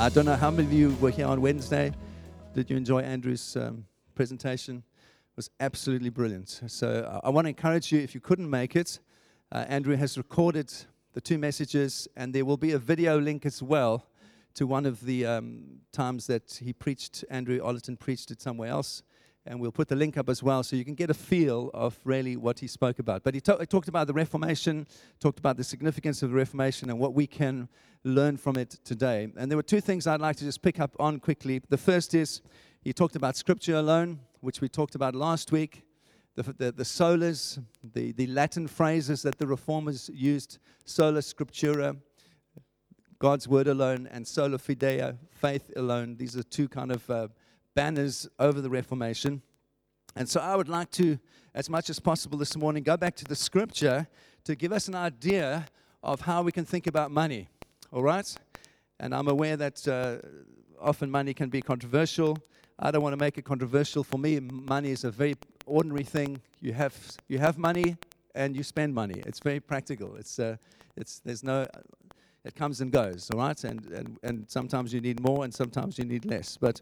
I don't know how many of you were here on Wednesday. Did you enjoy Andrew's um, presentation? It was absolutely brilliant. So I, I want to encourage you, if you couldn't make it, uh, Andrew has recorded the two messages, and there will be a video link as well to one of the um, times that he preached, Andrew Ollerton preached it somewhere else. And we'll put the link up as well so you can get a feel of really what he spoke about. But he, to- he talked about the Reformation, talked about the significance of the Reformation and what we can learn from it today. And there were two things I'd like to just pick up on quickly. The first is he talked about Scripture alone, which we talked about last week. The, the, the solas, the, the Latin phrases that the reformers used, sola scriptura, God's word alone, and sola fide, faith alone. These are two kind of uh, banners over the Reformation. And so I would like to, as much as possible this morning, go back to the scripture to give us an idea of how we can think about money. All right? And I'm aware that uh, often money can be controversial. I don't want to make it controversial. For me, money is a very ordinary thing. You have, you have money and you spend money. It's very practical. It's, uh, it's, there's no, it comes and goes, all right? And, and, and sometimes you need more and sometimes you need less. But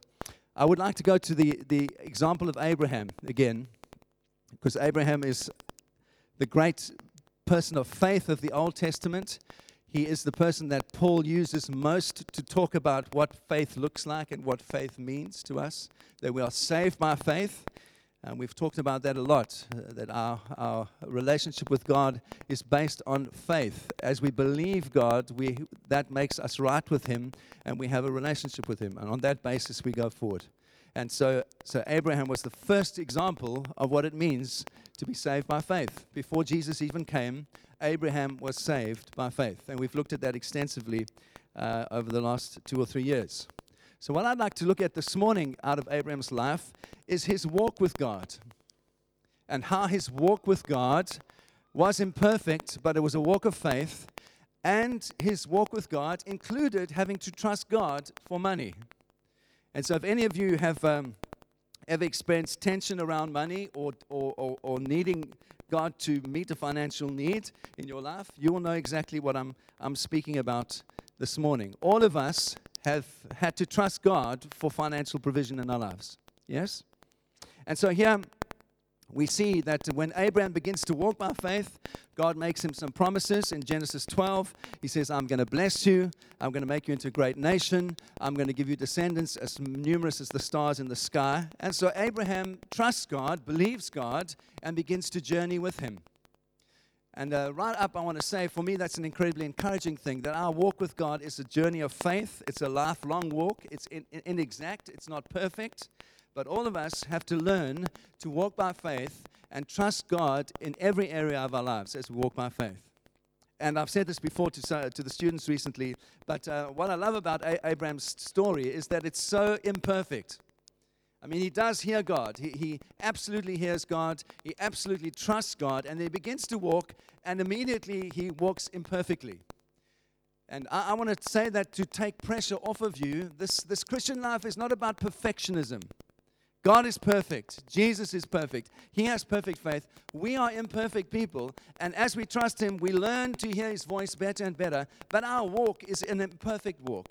I would like to go to the, the example of Abraham again, because Abraham is the great person of faith of the Old Testament. He is the person that Paul uses most to talk about what faith looks like and what faith means to us, that we are saved by faith. And we've talked about that a lot, uh, that our, our relationship with God is based on faith. As we believe God, we, that makes us right with Him, and we have a relationship with Him. And on that basis, we go forward. And so, so Abraham was the first example of what it means to be saved by faith. Before Jesus even came, Abraham was saved by faith. And we've looked at that extensively uh, over the last two or three years. So, what I'd like to look at this morning out of Abraham's life is his walk with God and how his walk with God was imperfect, but it was a walk of faith. And his walk with God included having to trust God for money. And so, if any of you have um, ever experienced tension around money or, or, or, or, needing God to meet a financial need in your life, you will know exactly what I'm, I'm speaking about this morning. All of us have had to trust God for financial provision in our lives. Yes? And so here we see that when Abraham begins to walk by faith, God makes him some promises in Genesis 12. He says, I'm going to bless you. I'm going to make you into a great nation. I'm going to give you descendants as numerous as the stars in the sky. And so Abraham trusts God, believes God, and begins to journey with him. And uh, right up, I want to say, for me, that's an incredibly encouraging thing that our walk with God is a journey of faith. It's a lifelong walk. It's in, in, inexact, it's not perfect. But all of us have to learn to walk by faith and trust God in every area of our lives as we walk by faith. And I've said this before to, to the students recently, but uh, what I love about a- Abraham's story is that it's so imperfect. I mean, he does hear God. He, he absolutely hears God. He absolutely trusts God. And he begins to walk, and immediately he walks imperfectly. And I, I want to say that to take pressure off of you. This, this Christian life is not about perfectionism. God is perfect. Jesus is perfect. He has perfect faith. We are imperfect people. And as we trust Him, we learn to hear His voice better and better. But our walk is an imperfect walk.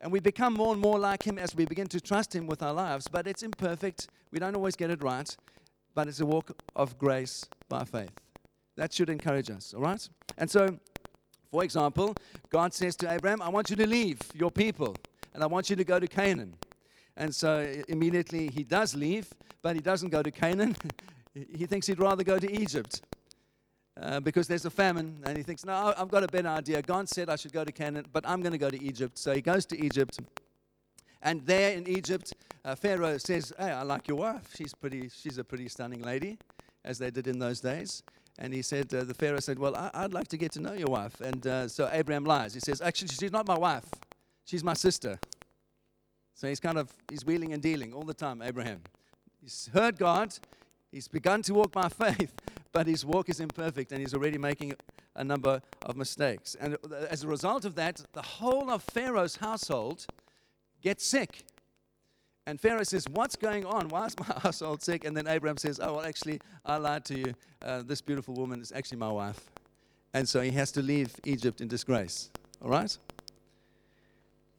And we become more and more like Him as we begin to trust Him with our lives. But it's imperfect. We don't always get it right. But it's a walk of grace by faith. That should encourage us, all right? And so, for example, God says to Abraham, I want you to leave your people and I want you to go to Canaan. And so immediately he does leave, but he doesn't go to Canaan. he thinks he'd rather go to Egypt. Uh, because there's a famine, and he thinks, No, I've got a better idea. God said I should go to Canaan, but I'm going to go to Egypt. So he goes to Egypt. And there in Egypt, uh, Pharaoh says, Hey, I like your wife. She's, pretty, she's a pretty stunning lady, as they did in those days. And he said, uh, The Pharaoh said, Well, I, would like to get to know your wife. And uh, so Abraham lies. He says, Actually, she's not my wife, she's my sister. So he's kind of, he's wheeling and dealing all the time, Abraham. He's heard God, He's begun to walk by faith, but his walk is imperfect and he's already making a number of mistakes. And as a result of that, the whole of Pharaoh's household gets sick. And Pharaoh says, What's going on? Why is my household sick? And then Abraham says, Oh, well, actually, I lied to you. Uh, this beautiful woman is actually my wife. And so he has to leave Egypt in disgrace. All right?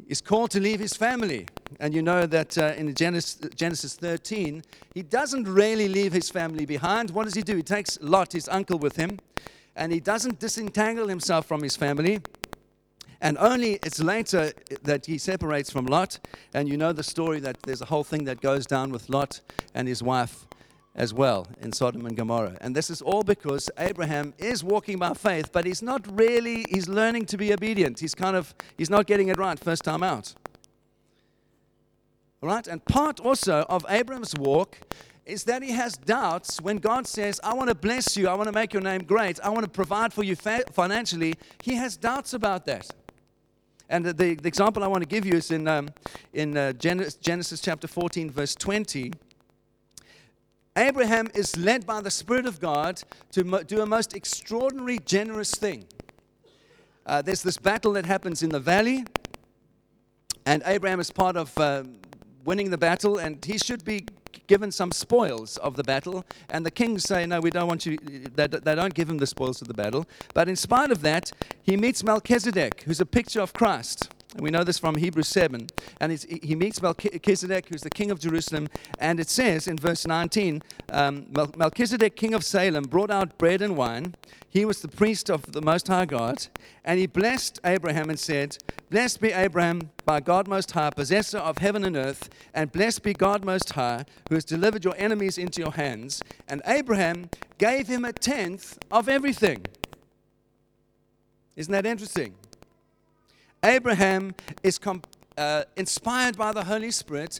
Is called to leave his family. And you know that uh, in Genesis, Genesis 13, he doesn't really leave his family behind. What does he do? He takes Lot, his uncle, with him, and he doesn't disentangle himself from his family. And only it's later that he separates from Lot. And you know the story that there's a whole thing that goes down with Lot and his wife as well in Sodom and Gomorrah. And this is all because Abraham is walking by faith, but he's not really, he's learning to be obedient. He's kind of, he's not getting it right first time out. All right? And part also of Abraham's walk is that he has doubts when God says, I want to bless you, I want to make your name great, I want to provide for you financially. He has doubts about that. And the, the, example I want to give you is in, um, in uh, Genesis, Genesis chapter 14, verse 20. Abraham is led by the Spirit of God to do a most extraordinary, generous thing. Uh, there's this battle that happens in the valley, and Abraham is part of uh, winning the battle, and he should be given some spoils of the battle. And the kings say, No, we don't want you, they, they don't give him the spoils of the battle. But in spite of that, he meets Melchizedek, who's a picture of Christ. And we know this from Hebrews 7. And he meets Melchizedek, who's the king of Jerusalem. And it says in verse 19 um, Melchizedek, king of Salem, brought out bread and wine. He was the priest of the Most High God. And he blessed Abraham and said, Blessed be Abraham by God Most High, possessor of heaven and earth. And blessed be God Most High, who has delivered your enemies into your hands. And Abraham gave him a tenth of everything. Isn't that interesting? Abraham is uh, inspired by the Holy Spirit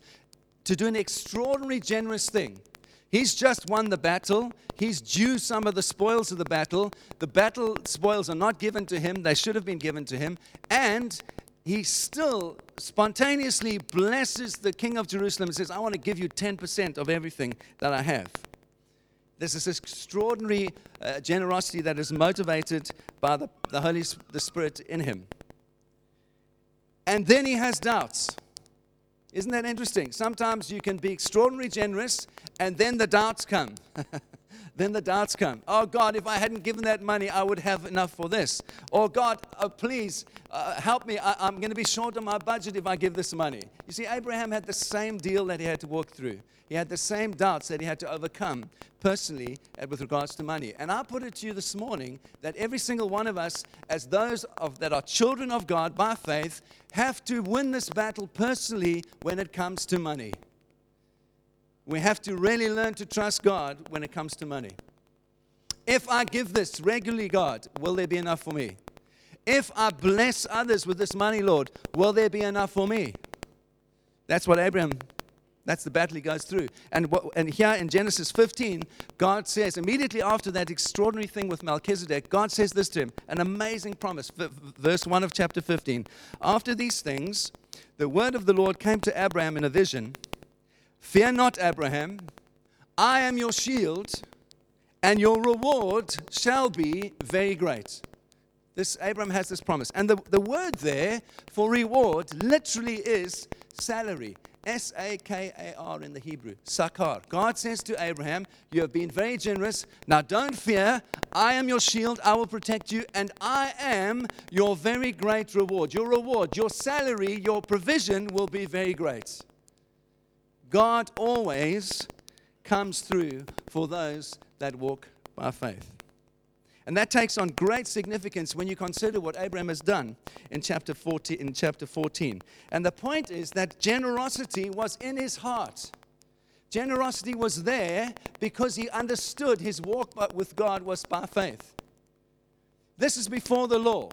to do an extraordinary, generous thing. He's just won the battle. He's due some of the spoils of the battle. The battle spoils are not given to him, they should have been given to him. And he still spontaneously blesses the king of Jerusalem and says, I want to give you 10% of everything that I have. This is extraordinary uh, generosity that is motivated by the, the Holy the Spirit in him. And then he has doubts. Isn't that interesting? Sometimes you can be extraordinarily generous and then the doubts come. then the doubts come. Oh God, if I hadn't given that money, I would have enough for this. Or God, oh, please uh, help me. I, am going to be short on my budget if I give this money. You see, Abraham had the same deal that he had to walk through. He had the same doubts that he had to overcome personally with regards to money. And I put it to you this morning that every single one of us, as those of, that are children of God by faith, have to win this battle personally when it comes to money. We have to really learn to trust God when it comes to money. If I give this regularly, God, will there be enough for me? If I bless others with this money, Lord, will there be enough for me? That's what Abraham that's the battle he goes through. And, what, and here in Genesis 15, God says, immediately after that extraordinary thing with Melchizedek, God says this to him an amazing promise. Verse 1 of chapter 15. After these things, the word of the Lord came to Abraham in a vision Fear not, Abraham, I am your shield, and your reward shall be very great. This Abraham has this promise. And the, the word there for reward literally is salary. S A K A R in the Hebrew, Sakar. God says to Abraham, You have been very generous. Now don't fear. I am your shield. I will protect you. And I am your very great reward. Your reward, your salary, your provision will be very great. God always comes through for those that walk by faith. And that takes on great significance when you consider what Abraham has done in chapter 14. In chapter 14. And the point is that generosity was in his heart. Generosity was there because he understood his walk with God was by faith. This is before the law.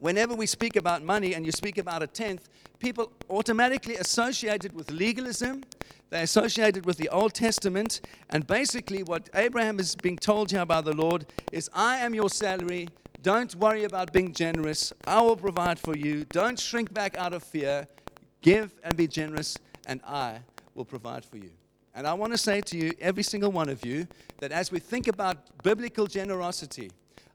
Whenever we speak about money and you speak about a tenth, people automatically associate it with legalism They associate it with the Old Testament. And basically, what Abraham is being told here by the Lord is I am your salary. Don't worry about being generous. I will provide for you. Don't shrink back out of fear. Give and be generous, and I will provide for you. And I want to say to you, every single one of you, that as we think about biblical generosity,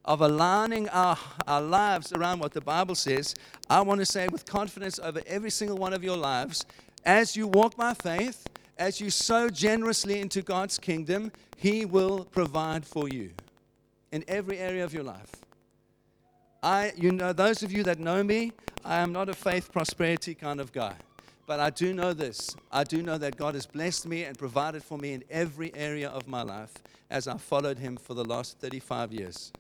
of aligning our, our lives around what the Bible says, I want to say with confidence over every single one of your lives, as you walk by faith, as you sow generously into God's kingdom, He will provide for you in every area of your life. I, you know, those of you that know me, I am not a faith prosperity kind of guy. But I do know this. I do know that God has blessed me and provided for me in every area of my life as I followed Him for the last 35 years.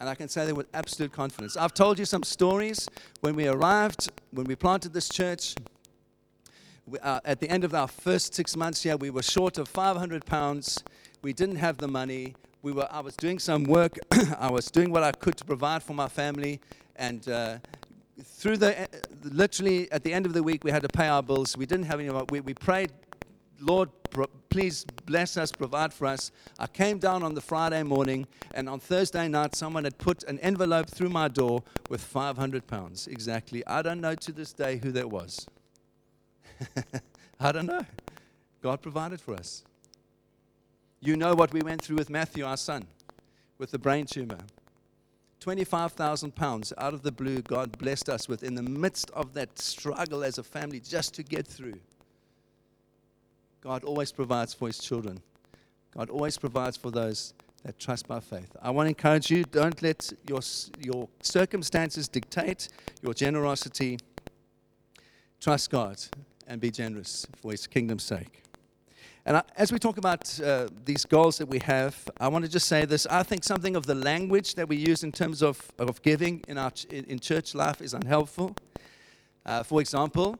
And I can say that with absolute confidence. I've told you some stories when we arrived, when we planted this church. We, uh, at the end of our first six months here, we were short of 500 pounds. We didn't have the money. We were, I was doing some work. I was doing what I could to provide for my family. And uh, through the, literally at the end of the week, we had to pay our bills. We didn't have any, we, we prayed, Lord, please bless us, provide for us. I came down on the Friday morning, and on Thursday night, someone had put an envelope through my door with 500 pounds exactly. I don't know to this day who that was. I don't know. God provided for us. You know what we went through with Matthew, our son, with the brain tumor. 25,000 pounds out of the blue, God blessed us with in the midst of that struggle as a family just to get through. God always provides for his children. God always provides for those that trust by faith. I want to encourage you don't let your, your circumstances dictate your generosity. Trust God and be generous for his kingdom's sake. And I, as we talk about uh, these goals that we have, I want to just say this. I think something of the language that we use in terms of, of giving in, our, in, in church life is unhelpful. Uh, for example,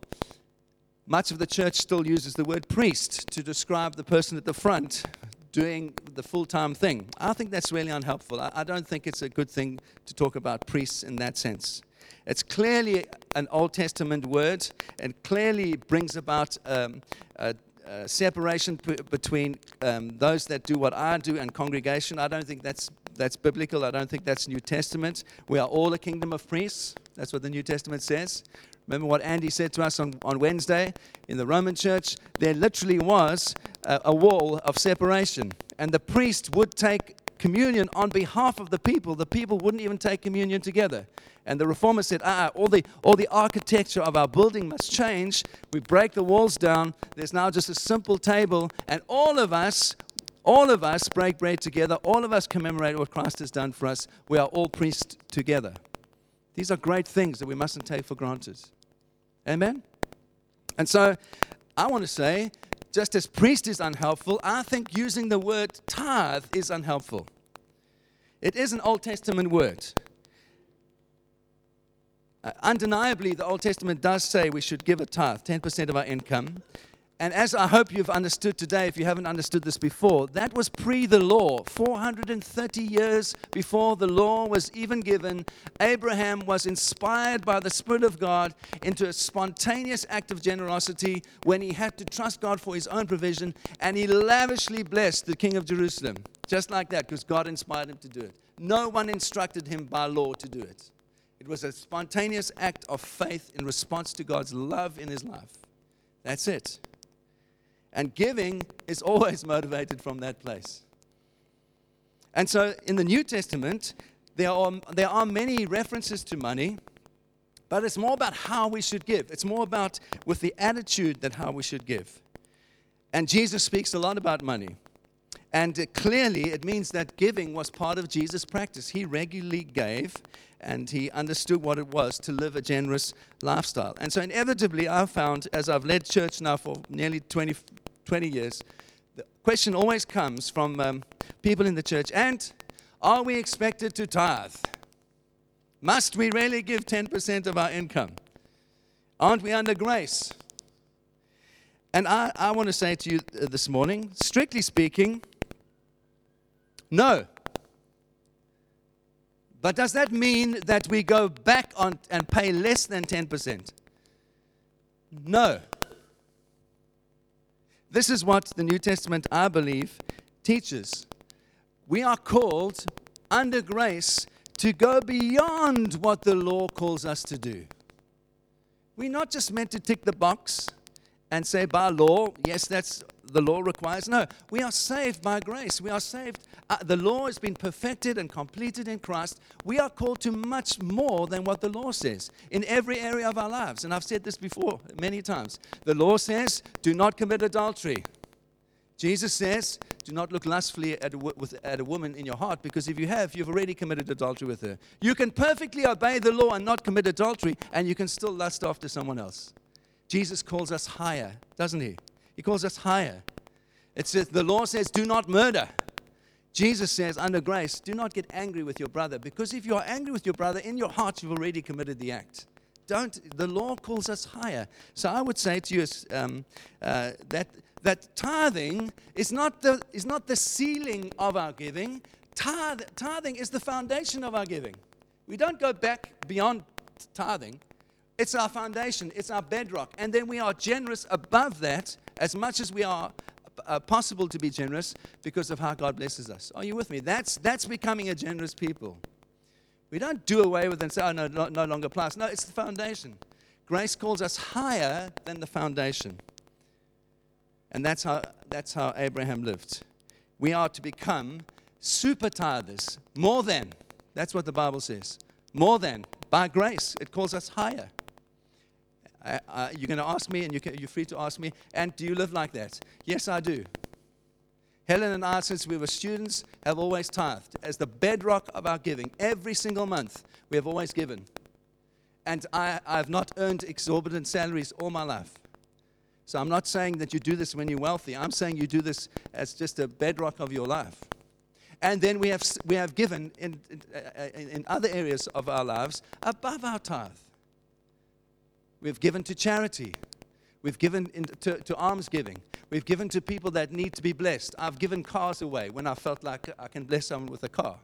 much of the church still uses the word priest to describe the person at the front doing the full time thing. I think that's really unhelpful. I, don't think it's a good thing to talk about priests in that sense. It's clearly an Old Testament word and clearly brings about um, a, uh, separation p- between um, those that do what I do and congregation. I don't think that's that's biblical. I don't think that's New Testament. We are all a kingdom of priests. That's what the New Testament says. Remember what Andy said to us on, on Wednesday in the Roman church? There literally was a, a wall of separation, and the priest would take communion on behalf of the people. The people wouldn't even take communion together. And the reformer said, ah, all the, all the architecture of our building must change. We break the walls down. There's now just a simple table, and all of us, all of us break bread together. All of us commemorate what Christ has done for us. We are all priests together. These are great things that we mustn't take for granted. Amen? And so I want to say just as priest is unhelpful, I think using the word tithe is unhelpful. It is an Old Testament word. Uh, undeniably, the Old Testament does say we should give a tithe, 10% of our income. And as I hope you've understood today, if you haven't understood this before, that was pre the law. 430 years before the law was even given, Abraham was inspired by the Spirit of God into a spontaneous act of generosity when he had to trust God for his own provision, and he lavishly blessed the king of Jerusalem. Just like that, because God inspired him to do it. No one instructed him by law to do it. It was a spontaneous act of faith in response to God's love in his life. That's it. And giving is always motivated from that place. And so in the New Testament, there are, there are many references to money, but it's more about how we should give. It's more about with the attitude that how we should give. And Jesus speaks a lot about money. And uh, clearly, it means that giving was part of Jesus' practice. He regularly gave, and he understood what it was to live a generous lifestyle. And so, inevitably, I've found, as I've led church now for nearly 20, 20 years, the question always comes from um, people in the church and are we expected to tithe? Must we really give 10% of our income? Aren't we under grace? And I, I want to say to you uh, this morning, strictly speaking, no. But does that mean that we go back on and pay less than 10%? No. This is what the New Testament, I believe, teaches. We are called under grace to go beyond what the law calls us to do. We're not just meant to tick the box and say, by law, yes, that's the law requires. No, we are saved by grace. We are saved. Uh, the law has been perfected and completed in Christ. We are called to much more than what the law says in every area of our lives. And I've said this before many times. The law says, do not commit adultery. Jesus says, do not look lustfully at with, at a woman in your heart, because if you have, you've already committed adultery with her. You can perfectly obey the law and not commit adultery, and you can still lust after someone else. Jesus calls us higher, doesn't he? He calls us higher. It says, the law says, do not murder. Jesus says, under grace, do not get angry with your brother, because if you are angry with your brother, in your heart you've already committed the act. Don't, the law calls us higher. So I would say to you um, uh, that, that tithing is not, the, is not the ceiling of our giving, Tith, tithing is the foundation of our giving. We don't go back beyond tithing. It's our foundation, it's our bedrock. And then we are generous above that as much as we are uh, possible to be generous because of how God blesses us. Are you with me? That's, that's becoming a generous people. We don't do away with it and say, oh, no, no, no longer applies. No, it's the foundation. Grace calls us higher than the foundation. And that's how, that's how Abraham lived. We are to become super tithers, more than. That's what the Bible says. More than. By grace, it calls us higher. Uh, uh, you're going to ask me, and you can, you're free to ask me, and do you live like that? Yes, I do. Helen and I, since we were students, have always tithed as the bedrock of our giving. Every single month, we have always given. And I, I have not earned exorbitant salaries all my life. So I'm not saying that you do this when you're wealthy. I'm saying you do this as just a bedrock of your life. And then we have, we have given in, in, uh, in other areas of our lives above our tithe. We've given to charity. We've given in, to, to almsgiving. We've given to people that need to be blessed. I've given cars away when I felt like I can bless someone with a car.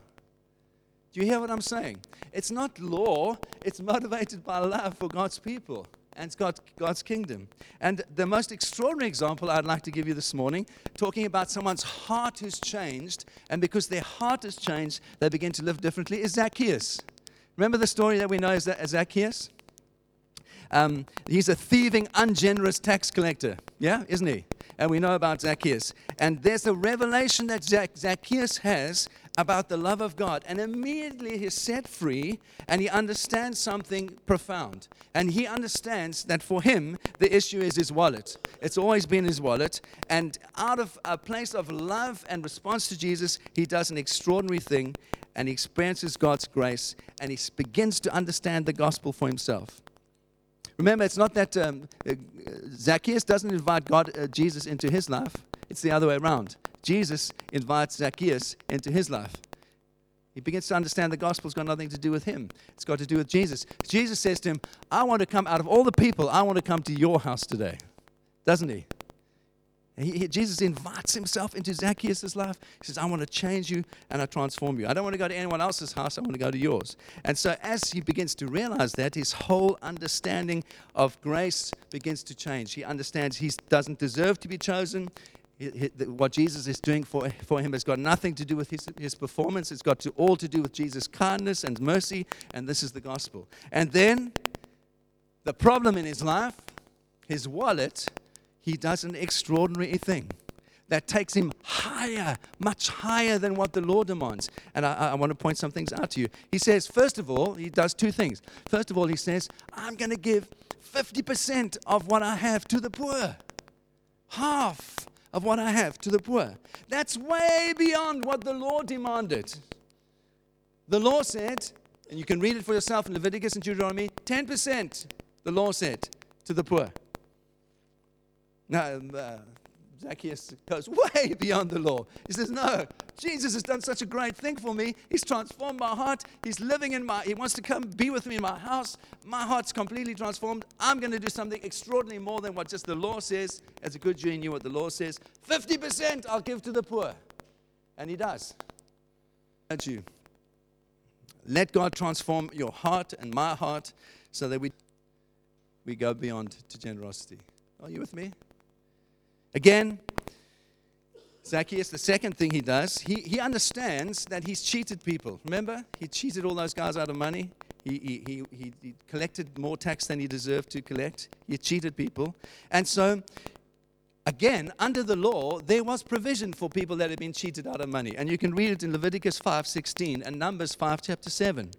Do you hear what I'm saying? It's not law, it's motivated by love for God's people and God's, God's kingdom. And the most extraordinary example I'd like to give you this morning, talking about someone's heart who's changed, and because their heart has changed, they begin to live differently, is Zacchaeus. Remember the story that we know as Zacchaeus? Um, he's a thieving, ungenerous tax collector. Yeah, isn't he? And we know about Zacchaeus. And there's a revelation that Zacchaeus has about the love of God. And immediately he's set free and he understands something profound. And he understands that for him, the issue is his wallet. It's always been his wallet. And out of a place of love and response to Jesus, he does an extraordinary thing and he experiences God's grace and he begins to understand the gospel for himself. Remember, it's not that um, uh, Zacchaeus doesn't invite God, uh, Jesus into his life. It's the other way around. Jesus invites Zacchaeus into his life. He begins to understand the gospel's got nothing to do with him. It's got to do with Jesus. Jesus says to him, I want to come out of all the people, I want to come to your house today. Doesn't he? He, he, Jesus invites himself into Zacchaeus' life. He says, I want to change you and I transform you. I don't want to go to anyone else's house, I want to go to yours. And so, as he begins to realize that, his whole understanding of grace begins to change. He understands he doesn't deserve to be chosen. what Jesus is doing for, for him has got nothing to do with his, his performance. It's got to, all to do with Jesus' kindness and mercy, and this is the gospel. And then the problem in his life, his wallet, he does an extraordinary thing that takes him higher, much higher than what the law demands. And I, I, want to point some things out to you. He says, first of all, he does two things. First of all, he says, I'm going to give 50% of what I have to the poor. Half of what I have to the poor. That's way beyond what the law demanded. The law said, and you can read it for yourself in Leviticus and Deuteronomy 10%, the law said, to the poor. Now, uh, Zacchaeus goes way beyond the law. He says, No, Jesus has done such a great thing for me. He's transformed my heart. He's living in my, he wants to come be with me in my house. My heart's completely transformed. I'm going to do something extraordinary more than what just the law says. As a good Jew, he knew what the law says. 50% I'll give to the poor. And he does. You? Let God transform your heart and my heart so that we, we go beyond to generosity. Are you with me? Again, Zacchaeus, the second thing he does, he, he understands that he's cheated people. Remember? He cheated all those guys out of money. He, he, he, he collected more tax than he deserved to collect. He cheated people. And so, again, under the law, there was provision for people that had been cheated out of money. And you can read it in Leviticus 5.16 and Numbers 5, chapter 7.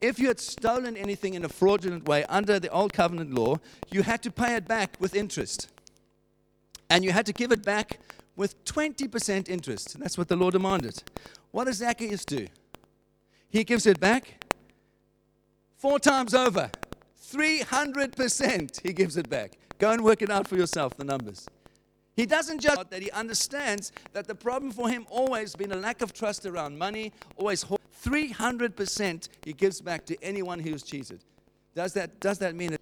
If you had stolen anything in a fraudulent way under the old covenant law, you had to pay it back with interest. And you had to give it back with 20% interest. That's what the law demanded. What does Zacchaeus do? He gives it back four times over. 300% he gives it back. Go and work it out for yourself, the numbers. He doesn't just that he understands that the problem for him always been a lack of trust around money, always 300% he gives back to anyone who's cheated. Does that, does that mean it?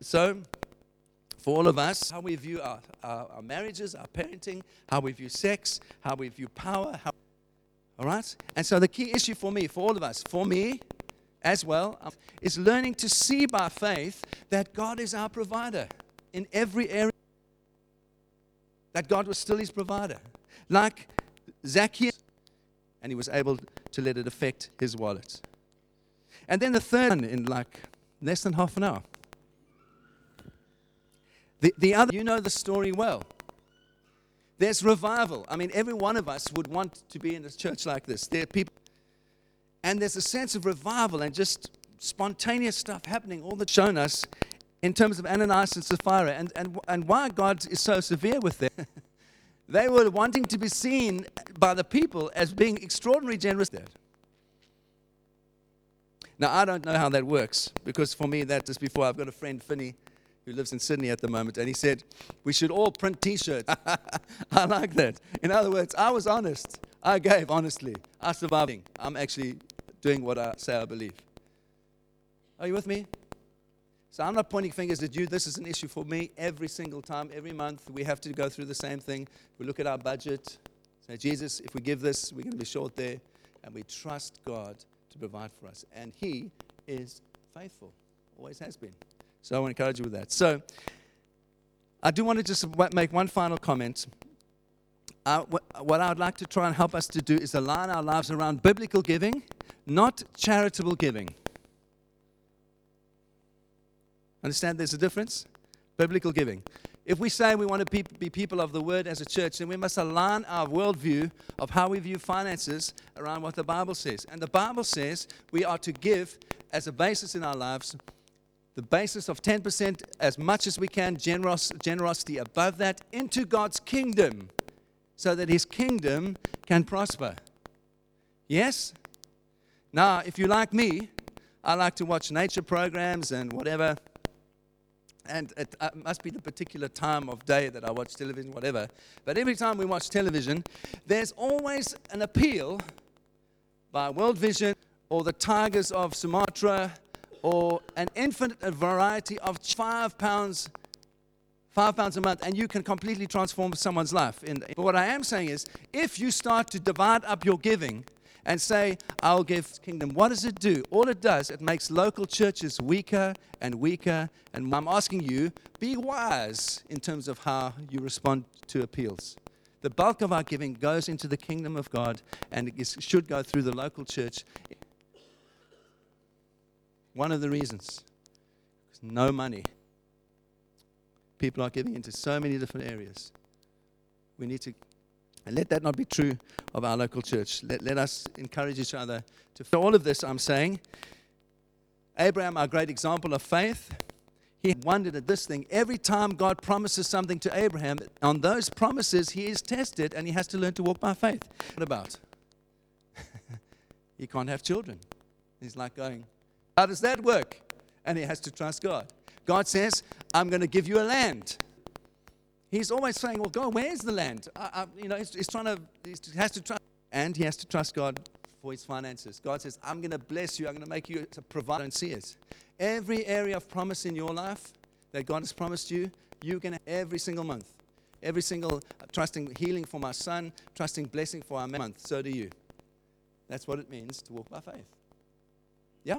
So, for all of us, how we view our, our, our, marriages, our parenting, how we view sex, how we view power. How, all right? And so the key issue for me, for all of us, for me as well, um, is learning to see by faith that God is our provider in every area. That God was still his provider. Like Zacchaeus, and he was able to let it affect his wallet. And then the third one in like less than half an hour. The, the other, you know the story well. There's revival. I mean, every one of us would want to be in a church like this. There are people, and there's a sense of revival and just spontaneous stuff happening, all that's shown us in terms of Ananias and Sapphira. And, and, and why God is so severe with them. they were wanting to be seen by the people as being extraordinarily generous. Now, I don't know how that works because for me, that just before I've got a friend, Finney, who lives in Sydney at the moment, and he said, We should all print t shirts. I like that. In other words, I was honest. I gave honestly. I survived. I'm actually doing what I say I believe. Are you with me? So I'm not pointing fingers at you. This is an issue for me every single time, every month. We have to go through the same thing. We look at our budget, say, Jesus, if we give this, we're going to be short there. And we trust God to provide for us. And He is faithful, always has been. So I want to encourage you with that. So I do want to just make one final comment. Uh, what, what I would like to try and help us to do is align our lives around biblical giving, not charitable giving. Understand there's a difference? Biblical giving. If we say we want to be people of the word as a church, then we must align our worldview of how we view finances around what the Bible says. And the Bible says we are to give as a basis in our lives the basis of 10% as much as we can, generos, generosity above that, into God's kingdom so that his kingdom can prosper. Yes? Now, if you like me, I like to watch nature programs and whatever. And it uh, must be the particular time of day that I watch television, whatever. But every time we watch television, there's always an appeal by World Vision or the Tigers of Sumatra or an infinite variety of five pounds five pounds a month and you can completely transform someone's life but what i am saying is if you start to divide up your giving and say i'll give kingdom what does it do? All it does it makes local churches weaker and weaker and i'm asking you be wise in terms of how you respond to appeals. The bulk of our giving goes into the kingdom of god and it should go through the local church one of the reasons is no money. People are giving into so many different areas. We need to, and let that not be true of our local church. Let, let us encourage each other to. For all of this, I'm saying, Abraham, our great example of faith, he wondered at this thing. Every time God promises something to Abraham, on those promises, he is tested and he has to learn to walk by faith. What about? he can't have children. He's like going, how does that work? And he has to trust God. God says, I'm going to give you a land. He's always saying, Well, God, where's the land? I, I, you know, he's, he's trying to, he has to trust, and he has to trust God for his finances. God says, I'm going to bless you. I'm going to make you to provide. Don't see it. Every area of promise in your life that God has promised you, you can every single month. Every single uh, trusting healing for my son, trusting blessing for our month. So do you. That's what it means to walk by faith. Yeah?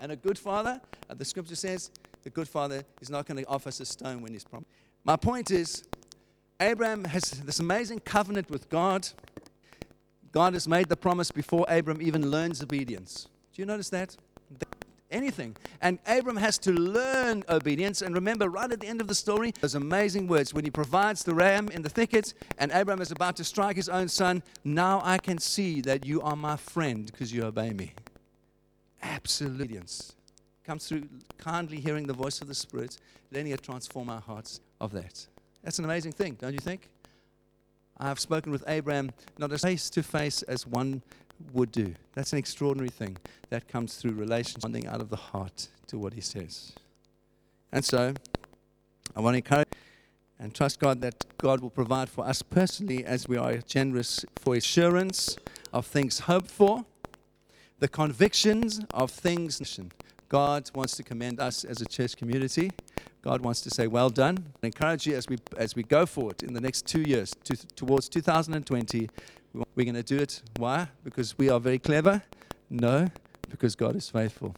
And a good father, uh, the scripture says, the good father is not going to offer us a stone when he's promised. My point is, Abraham has this amazing covenant with God. God has made the promise before Abraham even learns obedience. Do you notice that? Anything. And Abram has to learn obedience. And remember, right at the end of the story, those amazing words when he provides the ram in the thicket and Abram is about to strike his own son. Now I can see that you are my friend because you obey me absolute obedience comes through kindly hearing the voice of the Spirit, letting it transform our hearts of that. That's an amazing thing, don't you think? I have spoken with Abraham not as face to face as one would do. That's an extraordinary thing that comes through relationship, something out of the heart to what he says. And so, I want to encourage and trust God that God will provide for us personally as we are generous for assurance of things hoped for, the convictions of things. God wants to commend us as a church community God wants to say, Well done. Encourage you as we, as we go forward in the next two years to, towards 2020, we're going to do it. Why? Because we are very clever? No, because God is faithful.